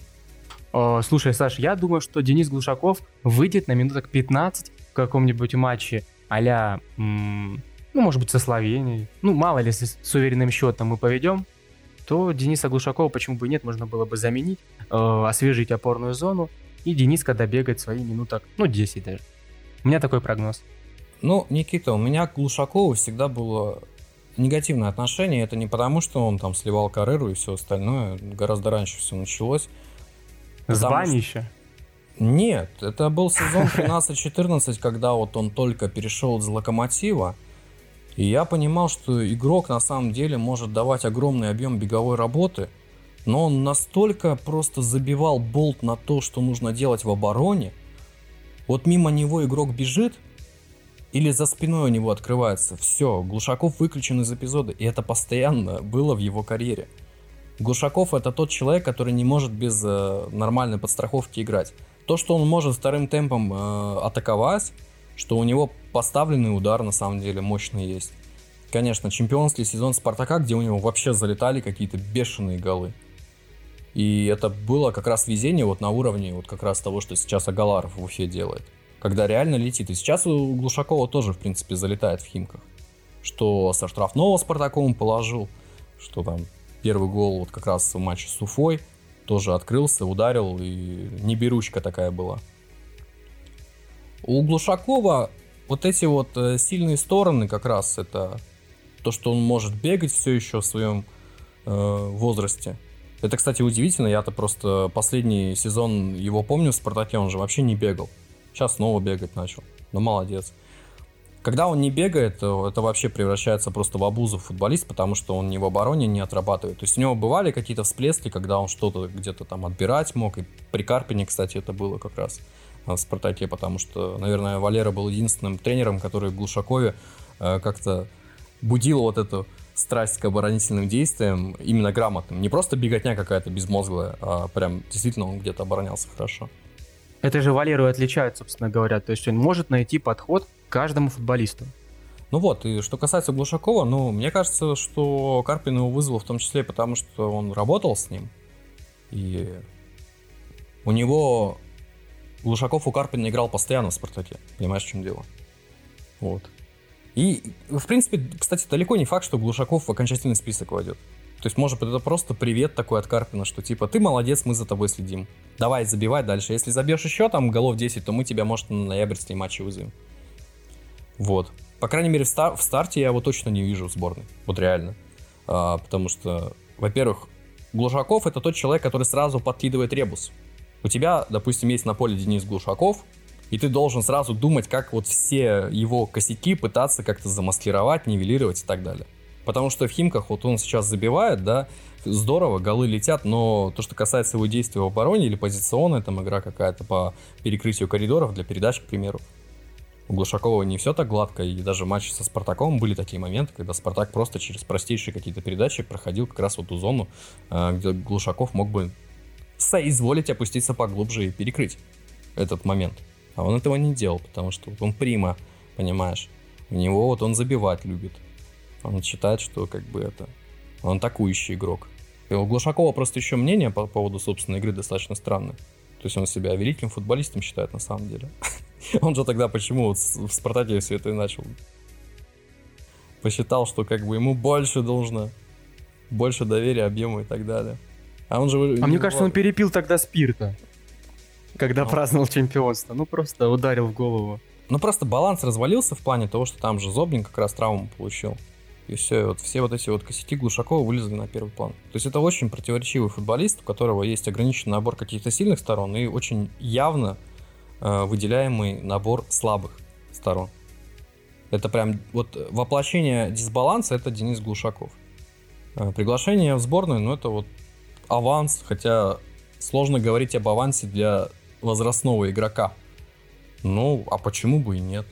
Э, слушай, Саш, я думаю, что Денис Глушаков выйдет на минуток 15 в каком-нибудь матче а ну, может быть, со Словенией. Ну, мало ли, с уверенным счетом мы поведем, то Дениса Глушакова почему бы нет, можно было бы заменить, э, освежить опорную зону, и Дениска добегать свои минуток, ну, 10 даже. У меня такой прогноз. Ну, Никита, у меня к Глушакову всегда было негативное отношение. Это не потому, что он там сливал Кареру и все остальное. Гораздо раньше все началось. С бани еще? Нет, это был сезон 13-14, когда вот он только перешел из Локомотива. И я понимал, что игрок на самом деле может давать огромный объем беговой работы, но он настолько просто забивал болт на то, что нужно делать в обороне. Вот мимо него игрок бежит, или за спиной у него открывается. Все, Глушаков выключен из эпизода, и это постоянно было в его карьере. Глушаков это тот человек, который не может без э, нормальной подстраховки играть. То, что он может вторым темпом э, атаковать, что у него поставленный удар на самом деле мощный есть. Конечно, чемпионский сезон Спартака, где у него вообще залетали какие-то бешеные голы. И это было как раз везение вот на уровне вот как раз того, что сейчас Агаларов в Уфе делает когда реально летит. И сейчас у Глушакова тоже, в принципе, залетает в Химках. Что со штрафного Спартаком положил, что там первый гол вот как раз в матче с Уфой тоже открылся, ударил, и не беручка такая была. У Глушакова вот эти вот э, сильные стороны как раз это то, что он может бегать все еще в своем э, возрасте. Это, кстати, удивительно. Я-то просто последний сезон его помню в Спартаке, он же вообще не бегал. Сейчас снова бегать начал. Ну, молодец. Когда он не бегает, это вообще превращается просто в обузу футболист, потому что он ни в обороне не отрабатывает. То есть у него бывали какие-то всплески, когда он что-то где-то там отбирать мог. И при Карпине, кстати, это было как раз в Спартаке, потому что, наверное, Валера был единственным тренером, который в Глушакове э, как-то будил вот эту страсть к оборонительным действиям именно грамотным. Не просто беготня какая-то безмозглая, а прям действительно он где-то оборонялся хорошо. Это же Валеру отличает, собственно говоря. То есть он может найти подход к каждому футболисту. Ну вот, и что касается Глушакова, ну, мне кажется, что Карпин его вызвал в том числе потому, что он работал с ним. И у него Глушаков у Карпина играл постоянно в «Спартаке». Понимаешь, в чем дело? Вот. И, в принципе, кстати, далеко не факт, что Глушаков в окончательный список войдет. То есть, может быть, это просто привет такой от Карпина, что типа, ты молодец, мы за тобой следим. Давай, забивай дальше. Если забьешь еще там голов 10, то мы тебя, может, на ноябрьские матчи вызовем. Вот. По крайней мере, в, стар- в старте я его точно не вижу в сборной. Вот реально. А, потому что, во-первых, Глушаков это тот человек, который сразу подкидывает ребус. У тебя, допустим, есть на поле Денис Глушаков, и ты должен сразу думать, как вот все его косяки пытаться как-то замаскировать, нивелировать и так далее. Потому что в Химках вот он сейчас забивает, да, здорово, голы летят, но то, что касается его действия в обороне или позиционная там игра какая-то по перекрытию коридоров для передач, к примеру, у Глушакова не все так гладко, и даже в матче со Спартаком были такие моменты, когда Спартак просто через простейшие какие-то передачи проходил как раз в эту зону, э, где Глушаков мог бы соизволить опуститься поглубже и перекрыть этот момент. А он этого не делал, потому что он прима, понимаешь. У него вот он забивать любит. Он считает, что как бы это... Он атакующий игрок. И у Глушакова просто еще мнение по поводу собственной игры достаточно странное. То есть он себя великим футболистом считает на самом деле. Он же тогда почему в Спартаке все это и начал? Посчитал, что как бы ему больше должно, больше доверия, объема и так далее. А он же... А мне кажется, он перепил тогда спирта, когда ну. праздновал чемпионство. Ну, просто ударил в голову. Ну, просто баланс развалился в плане того, что там же Зобнин как раз травму получил. И все, вот все вот эти вот косяки Глушакова вылезли на первый план. То есть это очень противоречивый футболист, у которого есть ограниченный набор каких-то сильных сторон и очень явно э, выделяемый набор слабых сторон. Это прям вот воплощение дисбаланса это Денис Глушаков. Э, приглашение в сборную, ну это вот аванс, хотя сложно говорить об авансе для возрастного игрока. Ну, а почему бы и нет?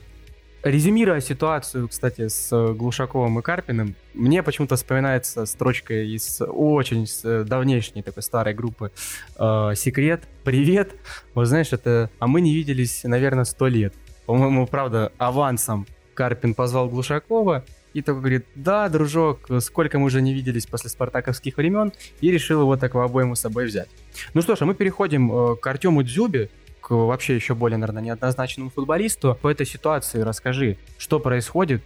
Резюмируя ситуацию, кстати, с э, Глушаковым и Карпиным, мне почему-то вспоминается строчка из очень э, давнейшней такой старой группы э, «Секрет». «Привет!» Вот знаешь, это... А мы не виделись, наверное, сто лет. По-моему, правда, авансом Карпин позвал Глушакова, и такой говорит, да, дружок, сколько мы уже не виделись после спартаковских времен, и решил его так в обойму с собой взять. Ну что ж, а мы переходим э, к Артему Дзюбе, к вообще еще более, наверное, неоднозначному футболисту. По этой ситуации расскажи, что происходит.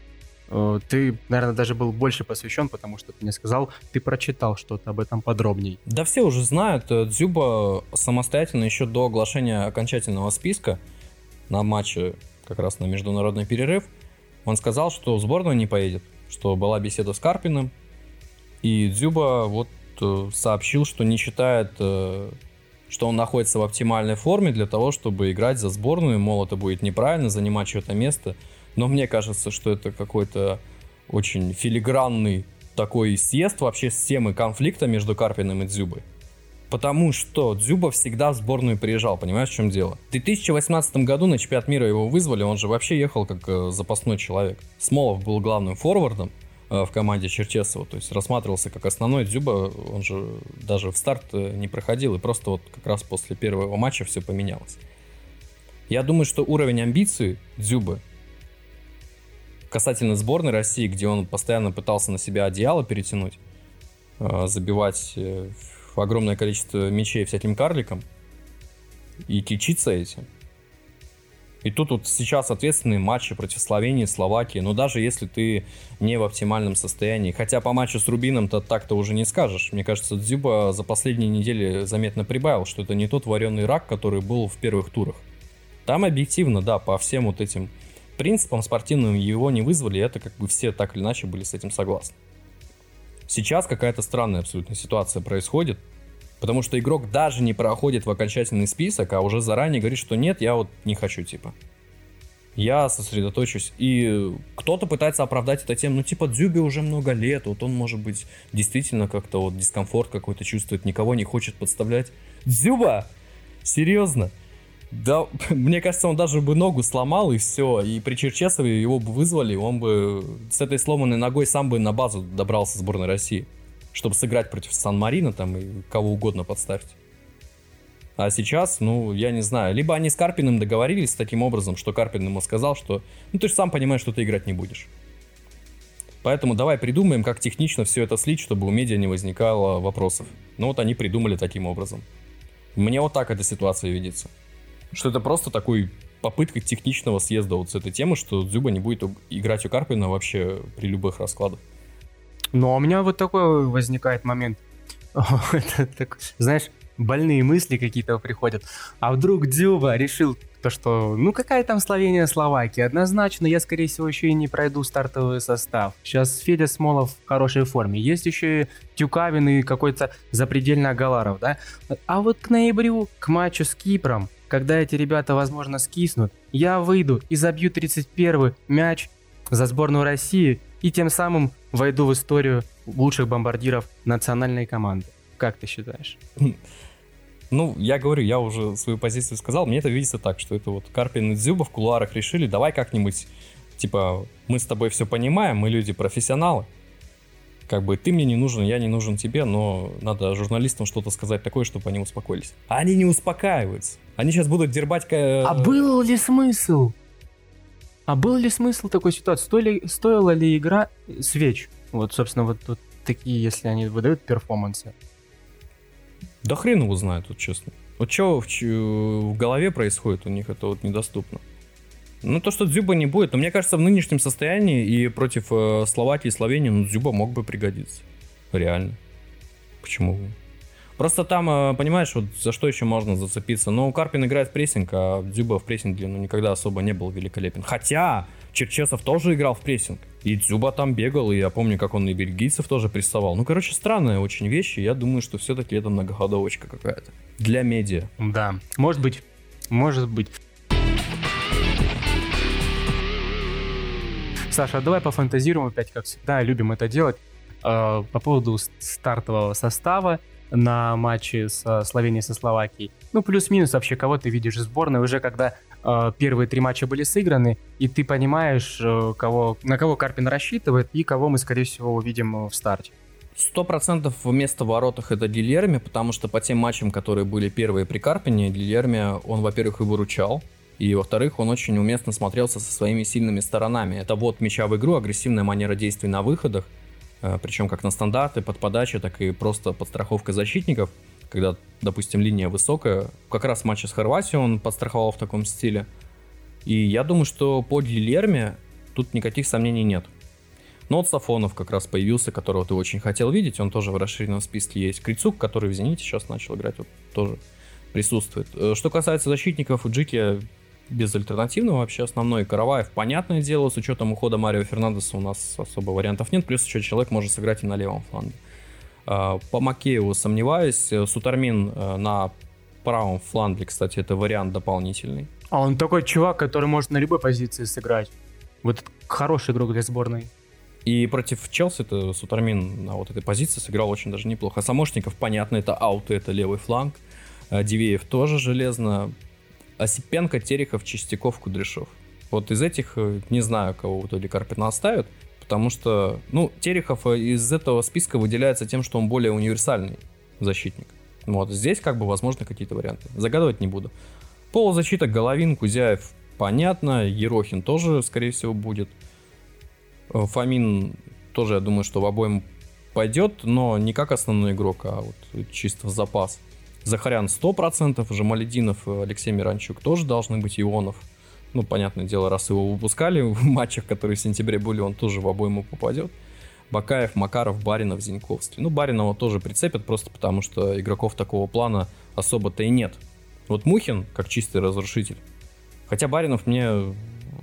Э, ты, наверное, даже был больше посвящен, потому что ты мне сказал, ты прочитал что-то об этом подробней. Да все уже знают. Э, Дзюба самостоятельно еще до оглашения окончательного списка на матче, как раз на международный перерыв, он сказал, что в сборную не поедет, что была беседа с Карпиным, и Дзюба вот э, сообщил, что не считает что он находится в оптимальной форме для того, чтобы играть за сборную. Мол, это будет неправильно, занимать чье-то место. Но мне кажется, что это какой-то очень филигранный такой съезд вообще с темы конфликта между Карпиным и Дзюбой. Потому что Дзюба всегда в сборную приезжал, понимаешь, в чем дело? В 2018 году на чемпионат мира его вызвали, он же вообще ехал как э, запасной человек. Смолов был главным форвардом, Э, в команде Черчесова. То есть рассматривался как основной Дзюба, он же даже в старт э, не проходил, и просто вот как раз после первого матча все поменялось. Я думаю, что уровень амбиций Дзюбы касательно сборной России, где он постоянно пытался на себя одеяло перетянуть, э, забивать огромное количество мячей всяким карликам и кичиться этим, и тут вот сейчас ответственные матчи против Словении, Словакии. Но даже если ты не в оптимальном состоянии, хотя по матчу с Рубином-то так-то уже не скажешь. Мне кажется, Дзюба за последние недели заметно прибавил, что это не тот вареный рак, который был в первых турах. Там объективно, да, по всем вот этим принципам спортивным его не вызвали, это как бы все так или иначе были с этим согласны. Сейчас какая-то странная абсолютно ситуация происходит. Потому что игрок даже не проходит в окончательный список, а уже заранее говорит, что нет, я вот не хочу, типа. Я сосредоточусь. И кто-то пытается оправдать это тем, ну, типа, Дзюби уже много лет, вот он, может быть, действительно как-то вот дискомфорт какой-то чувствует, никого не хочет подставлять. Дзюба! Серьезно? Да, мне кажется, он даже бы ногу сломал и все. И при Черчесове его бы вызвали, он бы с этой сломанной ногой сам бы на базу добрался сборной России чтобы сыграть против Сан-Марина там и кого угодно подставить. А сейчас, ну, я не знаю, либо они с Карпиным договорились таким образом, что Карпин ему сказал, что, ну, ты же сам понимаешь, что ты играть не будешь. Поэтому давай придумаем, как технично все это слить, чтобы у медиа не возникало вопросов. Ну вот они придумали таким образом. Мне вот так эта ситуация видится. Что это просто такой попытка техничного съезда вот с этой темы, что Дзюба не будет играть у Карпина вообще при любых раскладах. Но у меня вот такой возникает момент. Знаешь, больные мысли какие-то приходят. А вдруг Дзюба решил то, что ну какая там Словения, Словакия, однозначно я, скорее всего, еще и не пройду стартовый состав. Сейчас Федя Смолов в хорошей форме. Есть еще и Тюкавин и какой-то запредельный Агаларов, да? А вот к ноябрю, к матчу с Кипром, когда эти ребята, возможно, скиснут, я выйду и забью 31 мяч за сборную России и тем самым войду в историю лучших бомбардиров национальной команды. Как ты считаешь? Ну, я говорю, я уже свою позицию сказал, мне это видится так, что это вот Карпин и Дзюба в кулуарах решили, давай как-нибудь, типа, мы с тобой все понимаем, мы люди-профессионалы, как бы ты мне не нужен, я не нужен тебе, но надо журналистам что-то сказать такое, чтобы они успокоились. А они не успокаиваются. Они сейчас будут дербать... А был ли смысл? А был ли смысл такой ситуации? Стоили, стоила ли игра свеч? Вот, собственно, вот, вот такие, если они выдают перформансы. Да хрен его знает, вот честно. Вот что в, в голове происходит у них, это вот недоступно. Ну, то, что Дзюба не будет, но мне кажется, в нынешнем состоянии и против э, Словакии и Словении, ну, Дзюба мог бы пригодиться. Реально. Почему? Просто там, э, понимаешь, вот за что еще можно зацепиться? Ну, Карпин играет в прессинг, а Дзюба в прессинге ну, никогда особо не был великолепен. Хотя, Черчесов тоже играл в прессинг. И Дзюба там бегал, и я помню, как он и бельгийцев тоже прессовал. Ну, короче, странная очень вещь, и я думаю, что все-таки это многоходовочка какая-то. Для медиа. Да, может быть. Может быть. Саша, давай пофантазируем опять, как всегда, любим это делать. Э, по поводу стартового состава на матче с Словенией со Словакией. Ну, плюс-минус вообще, кого ты видишь в сборной, уже когда э, первые три матча были сыграны, и ты понимаешь, э, кого, на кого Карпин рассчитывает и кого мы, скорее всего, увидим в старте. Сто процентов вместо воротах это Дильерми, потому что по тем матчам, которые были первые при Карпине, Дильерми, он, во-первых, и выручал, и, во-вторых, он очень уместно смотрелся со своими сильными сторонами. Это вот мяча в игру, агрессивная манера действий на выходах, э, причем как на стандарты, под подачи, так и просто подстраховка защитников, когда, допустим, линия высокая. Как раз в матче с Хорватией он подстраховал в таком стиле. И я думаю, что по Лерме тут никаких сомнений нет. Но вот Сафонов как раз появился, которого ты очень хотел видеть, он тоже в расширенном списке есть. Крицук, который в «Зените» сейчас начал играть, вот тоже присутствует. Э, что касается защитников, Джики безальтернативного вообще основной. Караваев, понятное дело, с учетом ухода Марио Фернандеса у нас особо вариантов нет, плюс еще человек может сыграть и на левом фланге. А, по Макееву сомневаюсь, Сутармин э, на правом фланге, кстати, это вариант дополнительный. А он такой чувак, который может на любой позиции сыграть. Вот хороший игрок для сборной. И против Челси это Сутармин на вот этой позиции сыграл очень даже неплохо. А Самошников, понятно, это ауты, это левый фланг. А Дивеев тоже железно. Осипенко, Терехов, Чистяков, Кудряшов. Вот из этих э, не знаю, кого в итоге Карпина оставят, потому что, ну, Терехов э, из этого списка выделяется тем, что он более универсальный защитник. Вот здесь как бы возможны какие-то варианты. Загадывать не буду. Полузащита Головин, Кузяев, понятно. Ерохин тоже, скорее всего, будет. Э, Фомин тоже, я думаю, что в обоим пойдет, но не как основной игрок, а вот чисто в запас. Захарян 100%, Жамалединов и Алексей Миранчук тоже должны быть Ионов. Ну, понятное дело, раз его выпускали в матчах, которые в сентябре были, он тоже в обойму попадет. Бакаев, Макаров, Баринов, Зиньковский. Ну, Баринова тоже прицепят, просто потому что игроков такого плана особо-то и нет. Вот Мухин, как чистый разрушитель. Хотя Баринов мне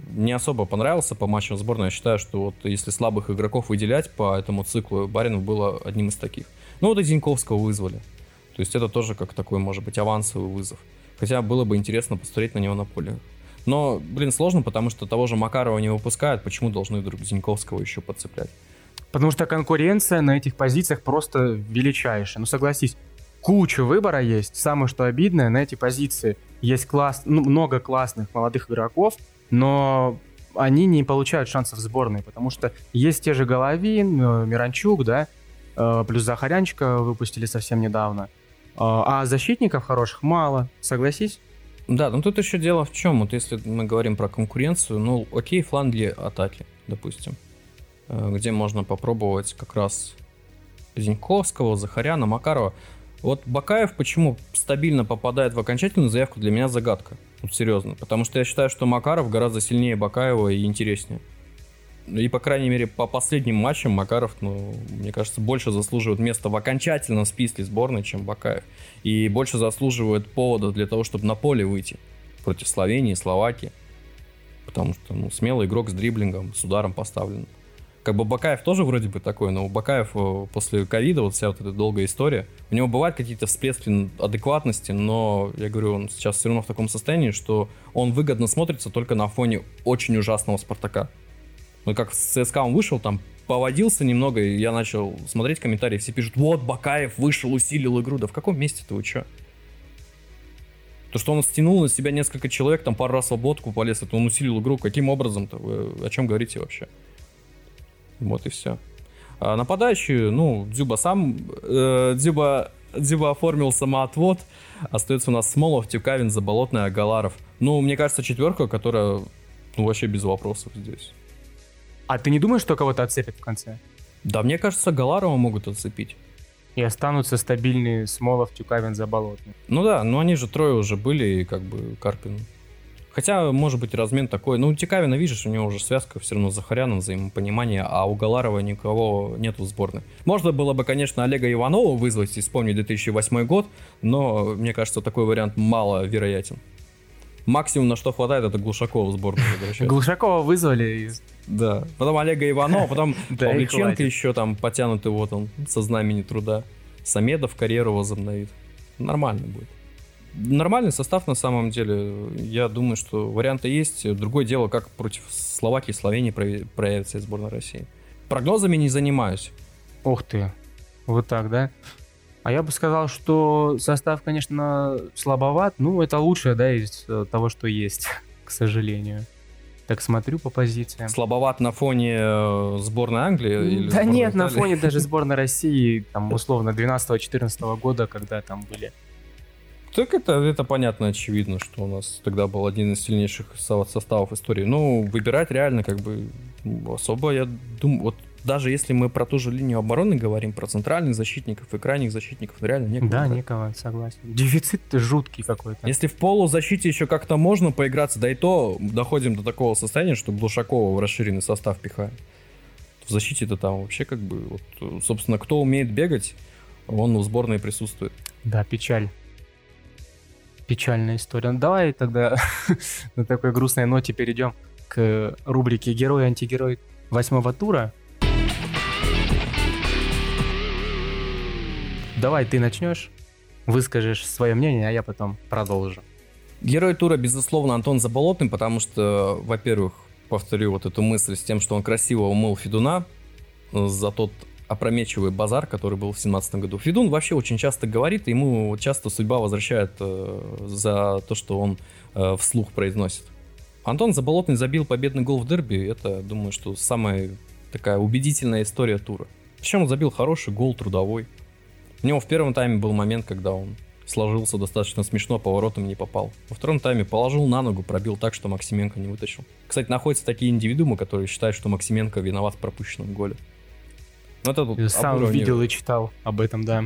не особо понравился по матчам сборной. Я считаю, что вот если слабых игроков выделять по этому циклу, Баринов был одним из таких. Ну вот и Зиньковского вызвали. То есть это тоже как такой, может быть, авансовый вызов. Хотя было бы интересно посмотреть на него на поле. Но, блин, сложно, потому что того же Макарова не выпускают. Почему должны вдруг Зиньковского еще подцеплять? Потому что конкуренция на этих позициях просто величайшая. Ну, согласись, куча выбора есть. Самое, что обидное, на эти позиции есть класс, ну, много классных молодых игроков, но они не получают шансов в сборной, потому что есть те же Головин, э, Миранчук, да, э, плюс Захарянчика выпустили совсем недавно – а, а защитников хороших мало, согласись? Да, но тут еще дело в чем. Вот если мы говорим про конкуренцию, ну, окей, фланги атаки, допустим, э, где можно попробовать как раз Зиньковского, Захаряна, Макарова. Вот Бакаев почему стабильно попадает в окончательную заявку, для меня загадка. Вот серьезно. Потому что я считаю, что Макаров гораздо сильнее Бакаева и интереснее. И, по крайней мере, по последним матчам Макаров, ну, мне кажется, больше заслуживает места в окончательном списке сборной, чем Бакаев. И больше заслуживает повода для того, чтобы на поле выйти против Словении, Словакии. Потому что, ну, смелый игрок с дриблингом, с ударом поставлен. Как бы Бакаев тоже вроде бы такой, но у Бакаев э, после ковида, вот вся вот эта долгая история, у него бывают какие-то всплески адекватности, но, я говорю, он сейчас все равно в таком состоянии, что он выгодно смотрится только на фоне очень ужасного Спартака. Ну, как с ЦСКА он вышел, там поводился немного, и я начал смотреть комментарии, все пишут, вот, Бакаев вышел, усилил игру. Да в каком месте ты, вы чё? То, что он стянул на себя несколько человек, там пару раз в ободку полез, это он усилил игру. Каким образом-то? Вы о чем говорите вообще? Вот и все. А нападающий, ну, Дзюба сам... Э, Дзюба, Дзюба оформил самоотвод. Остается у нас Смолов, Тюкавин, Заболотный, Агаларов. Ну, мне кажется, четверка, которая ну, вообще без вопросов здесь. А ты не думаешь, что кого-то отцепят в конце? Да, мне кажется, Галарова могут отцепить. И останутся стабильные Смолов, Тюкавин, Заболотный. Ну да, но они же трое уже были, и как бы Карпин. Хотя, может быть, размен такой. Ну, у Тикавина, видишь, у него уже связка все равно с Захаряном, взаимопонимание, а у Галарова никого нет в сборной. Можно было бы, конечно, Олега Иванова вызвать и вспомнить 2008 год, но, мне кажется, такой вариант мало вероятен. Максимум, на что хватает, это Глушакова в сборную. Глушакова вызвали. Да. Потом Олега Иванова, потом Павличенко еще там потянутый вот он со знамени труда. Самедов карьеру возобновит. Нормально будет. Нормальный состав на самом деле. Я думаю, что варианты есть. Другое дело, как против Словакии и Словении проявится сборная России. Прогнозами не занимаюсь. Ух ты. Вот так, да? А я бы сказал, что состав, конечно, слабоват. Ну, это лучшее, да, из э, того, что есть, к сожалению. Так смотрю по позициям. Слабоват на фоне э, сборной Англии? Или да нет, Италии? на фоне даже сборной России, там, условно, 12-14 года, когда там были так это, это понятно, очевидно, что у нас тогда был один из сильнейших составов истории. Ну, выбирать реально как бы особо, я думаю, вот даже если мы про ту же линию обороны говорим, про центральных защитников и крайних защитников, ну, реально некого. Да, некого, согласен. Дефицит жуткий какой-то. Если в полузащите еще как-то можно поиграться, да и то доходим до такого состояния, что Блушакова в расширенный состав пихаем. В защите-то там вообще как бы, вот, собственно, кто умеет бегать, он в сборной присутствует. Да, печаль. Печальная история. Ну, давай тогда на такой грустной ноте перейдем к рубрике «Герой антигерой восьмого тура». Давай ты начнешь, выскажешь свое мнение, а я потом продолжу. Герой тура, безусловно, Антон Заболотный, потому что, во-первых, повторю вот эту мысль с тем, что он красиво умыл Федуна за тот опрометчивый базар, который был в 2017 году. Федун вообще очень часто говорит, ему часто судьба возвращает э, за то, что он э, вслух произносит. Антон Заболотный забил победный гол в дерби. Это, думаю, что самая такая убедительная история тура. Причем он забил хороший гол трудовой. У него в первом тайме был момент, когда он сложился достаточно смешно, поворотом не попал. Во втором тайме положил на ногу, пробил так, что Максименко не вытащил. Кстати, находятся такие индивидуумы, которые считают, что Максименко виноват в пропущенном голе. Ну, это Я сам уровне... видел и читал об этом, да.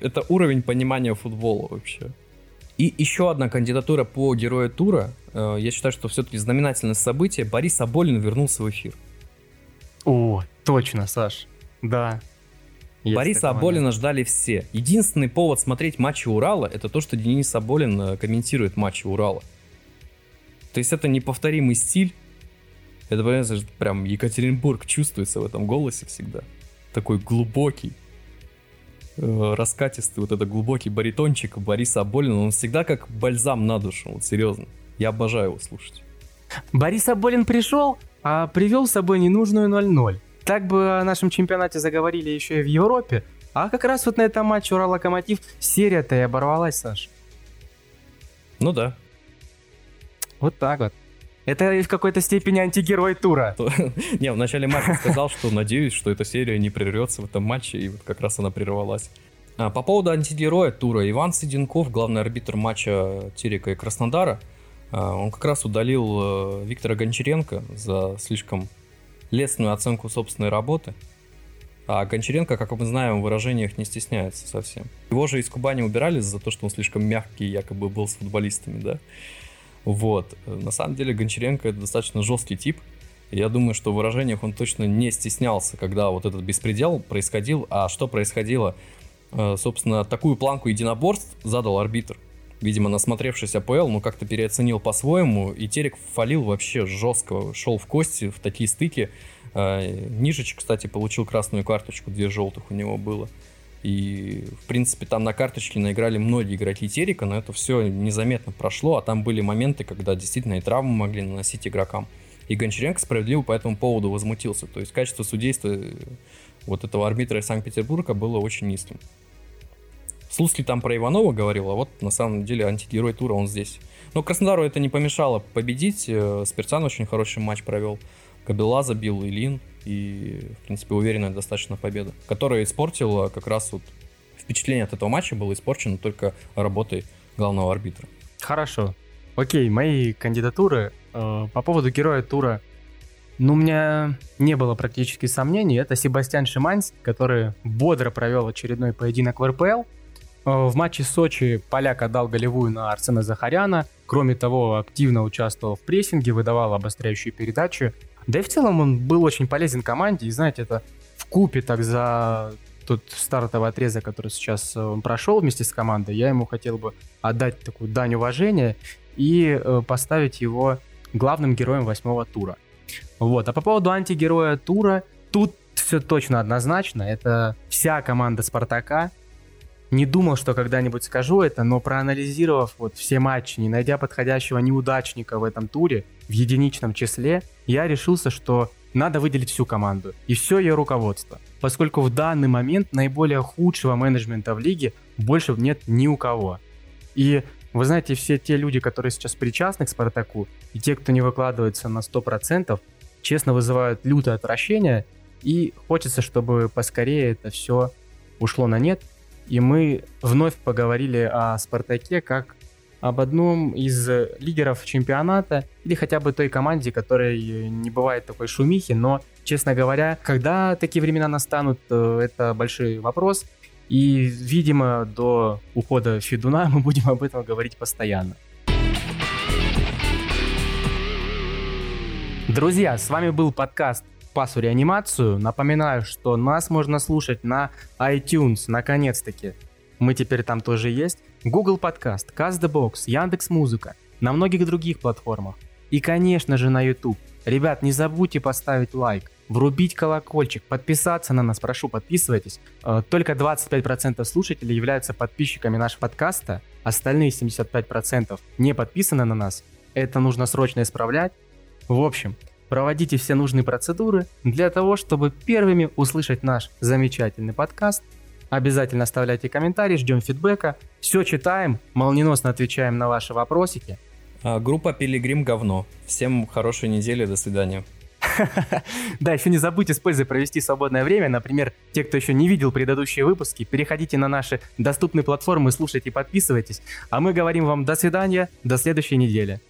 Это уровень понимания футбола вообще. И еще одна кандидатура по герою тура. Э, я считаю, что все-таки знаменательное событие. Борис Аболин вернулся в эфир. О, точно, Саш. Да, есть Бориса Аболина ждали все. Единственный повод смотреть матчи Урала это то, что Денис Аболин э, комментирует матчи Урала. То есть это неповторимый стиль. Это, понимаешь, прям Екатеринбург чувствуется в этом голосе всегда. Такой глубокий, э, раскатистый, вот это глубокий баритончик Бориса Аболина, он всегда как бальзам на душу, вот серьезно. Я обожаю его слушать. Борис Аболин пришел, а привел с собой ненужную 0-0. Так бы о нашем чемпионате заговорили еще и в Европе. А как раз вот на этом матче Урал-Локомотив серия-то и оборвалась, Саш. Ну да. Вот так вот. Это в какой-то степени антигерой тура. Не, в начале матча сказал, что надеюсь, что эта серия не прервется в этом матче, и вот как раз она прервалась. А, по поводу антигероя тура, Иван Сиденков, главный арбитр матча Терека и Краснодара, а, он как раз удалил э, Виктора Гончаренко за слишком лестную оценку собственной работы. А Гончаренко, как мы знаем, в выражениях не стесняется совсем. Его же из Кубани убирали за то, что он слишком мягкий якобы был с футболистами, да. Вот. На самом деле Гончаренко это достаточно жесткий тип. Я думаю, что в выражениях он точно не стеснялся, когда вот этот беспредел происходил. А что происходило? Э, собственно, такую планку единоборств задал арбитр видимо, насмотревшись АПЛ, ну, как-то переоценил по-своему, и Терек фалил вообще жестко, шел в кости, в такие стыки. А, Нижич, кстати, получил красную карточку, две желтых у него было. И, в принципе, там на карточке наиграли многие игроки Терека, но это все незаметно прошло, а там были моменты, когда действительно и травмы могли наносить игрокам. И Гончаренко справедливо по этому поводу возмутился. То есть качество судейства вот этого арбитра из Санкт-Петербурга было очень низким. Слуцкий там про Иванова говорил, а вот на самом деле антигерой тура он здесь. Но Краснодару это не помешало победить. Э, Спиртсан очень хороший матч провел. Кабела забил Илин. И, в принципе, уверенная достаточно победа. Которая испортила как раз вот впечатление от этого матча было испорчено только работой главного арбитра. Хорошо. Окей, мои кандидатуры э, по поводу героя тура. Ну, у меня не было практически сомнений. Это Себастьян Шиманс, который бодро провел очередной поединок в РПЛ. Э, в матче Сочи поляк отдал голевую на Арсена Захаряна. Кроме того, активно участвовал в прессинге, выдавал обостряющие передачи. Да и в целом он был очень полезен команде. И знаете, это в купе так за тот стартовый отрезок, который сейчас э, он прошел вместе с командой, я ему хотел бы отдать такую дань уважения и э, поставить его главным героем восьмого тура. Вот. А по поводу антигероя тура, тут все точно однозначно. Это вся команда Спартака. Не думал, что когда-нибудь скажу это, но проанализировав вот все матчи, не найдя подходящего неудачника в этом туре, в единичном числе, я решился, что надо выделить всю команду и все ее руководство, поскольку в данный момент наиболее худшего менеджмента в лиге больше нет ни у кого. И вы знаете, все те люди, которые сейчас причастны к Спартаку, и те, кто не выкладывается на 100%, честно вызывают лютое отвращение, и хочется, чтобы поскорее это все ушло на нет, и мы вновь поговорили о Спартаке как об одном из лидеров чемпионата или хотя бы той команде, которой не бывает такой шумихи, но, честно говоря, когда такие времена настанут, э, это большой вопрос, и, видимо, до ухода Федуна мы будем об этом говорить постоянно. Друзья, с вами был подкаст Пасу реанимацию. Напоминаю, что нас можно слушать на iTunes, наконец-таки. Мы теперь там тоже есть. Google Подкаст, CastBox, Яндекс Музыка, на многих других платформах. И, конечно же, на YouTube. Ребят, не забудьте поставить лайк, врубить колокольчик, подписаться на нас, прошу, подписывайтесь. Э, только 25% слушателей являются подписчиками нашего подкаста, остальные 75% не подписаны на нас. Это нужно срочно исправлять. В общем, проводите все нужные процедуры для того, чтобы первыми услышать наш замечательный подкаст – Обязательно оставляйте комментарии, ждем фидбэка. Все читаем, молниеносно отвечаем на ваши вопросики. А, группа Пилигрим говно. Всем хорошей недели, до свидания. Да, еще не забудьте с пользой провести свободное время. Например, те, кто еще не видел предыдущие выпуски, переходите на наши доступные платформы, слушайте, подписывайтесь. А мы говорим вам до свидания, до следующей недели.